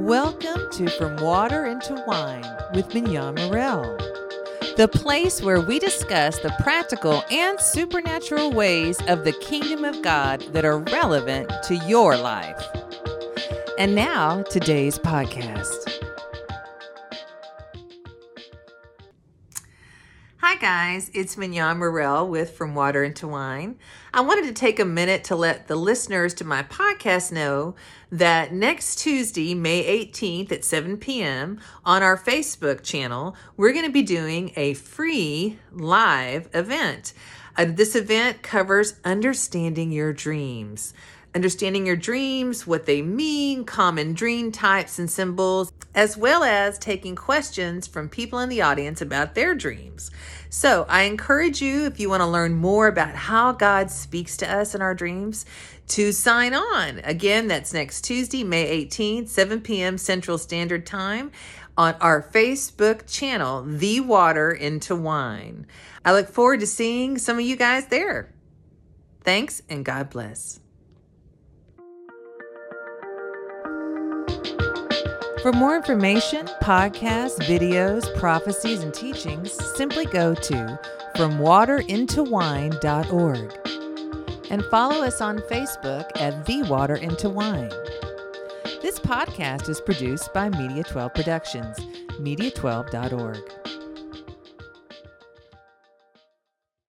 Welcome to From Water into Wine with Mignon Murrell, the place where we discuss the practical and supernatural ways of the kingdom of God that are relevant to your life. And now, today's podcast. Hi, guys. It's Mignon Murrell with From Water into Wine. I wanted to take a minute to let the listeners to my podcast know that next Tuesday, May 18th at 7 p.m., on our Facebook channel, we're going to be doing a free live event. Uh, this event covers understanding your dreams understanding your dreams, what they mean, common dream types and symbols, as well as taking questions from people in the audience about their dreams. So I encourage you, if you want to learn more about how God speaks to us in our dreams, to sign on. Again, that's next Tuesday, May 18th, 7 p.m. Central Standard Time on our Facebook channel, The Water into Wine. I look forward to seeing some of you guys there. Thanks and God bless. For more information, podcasts, videos, prophecies, and teachings, simply go to FromWaterIntoWine.org and follow us on Facebook at The Water Into Wine. This podcast is produced by Media 12 Productions, media12.org.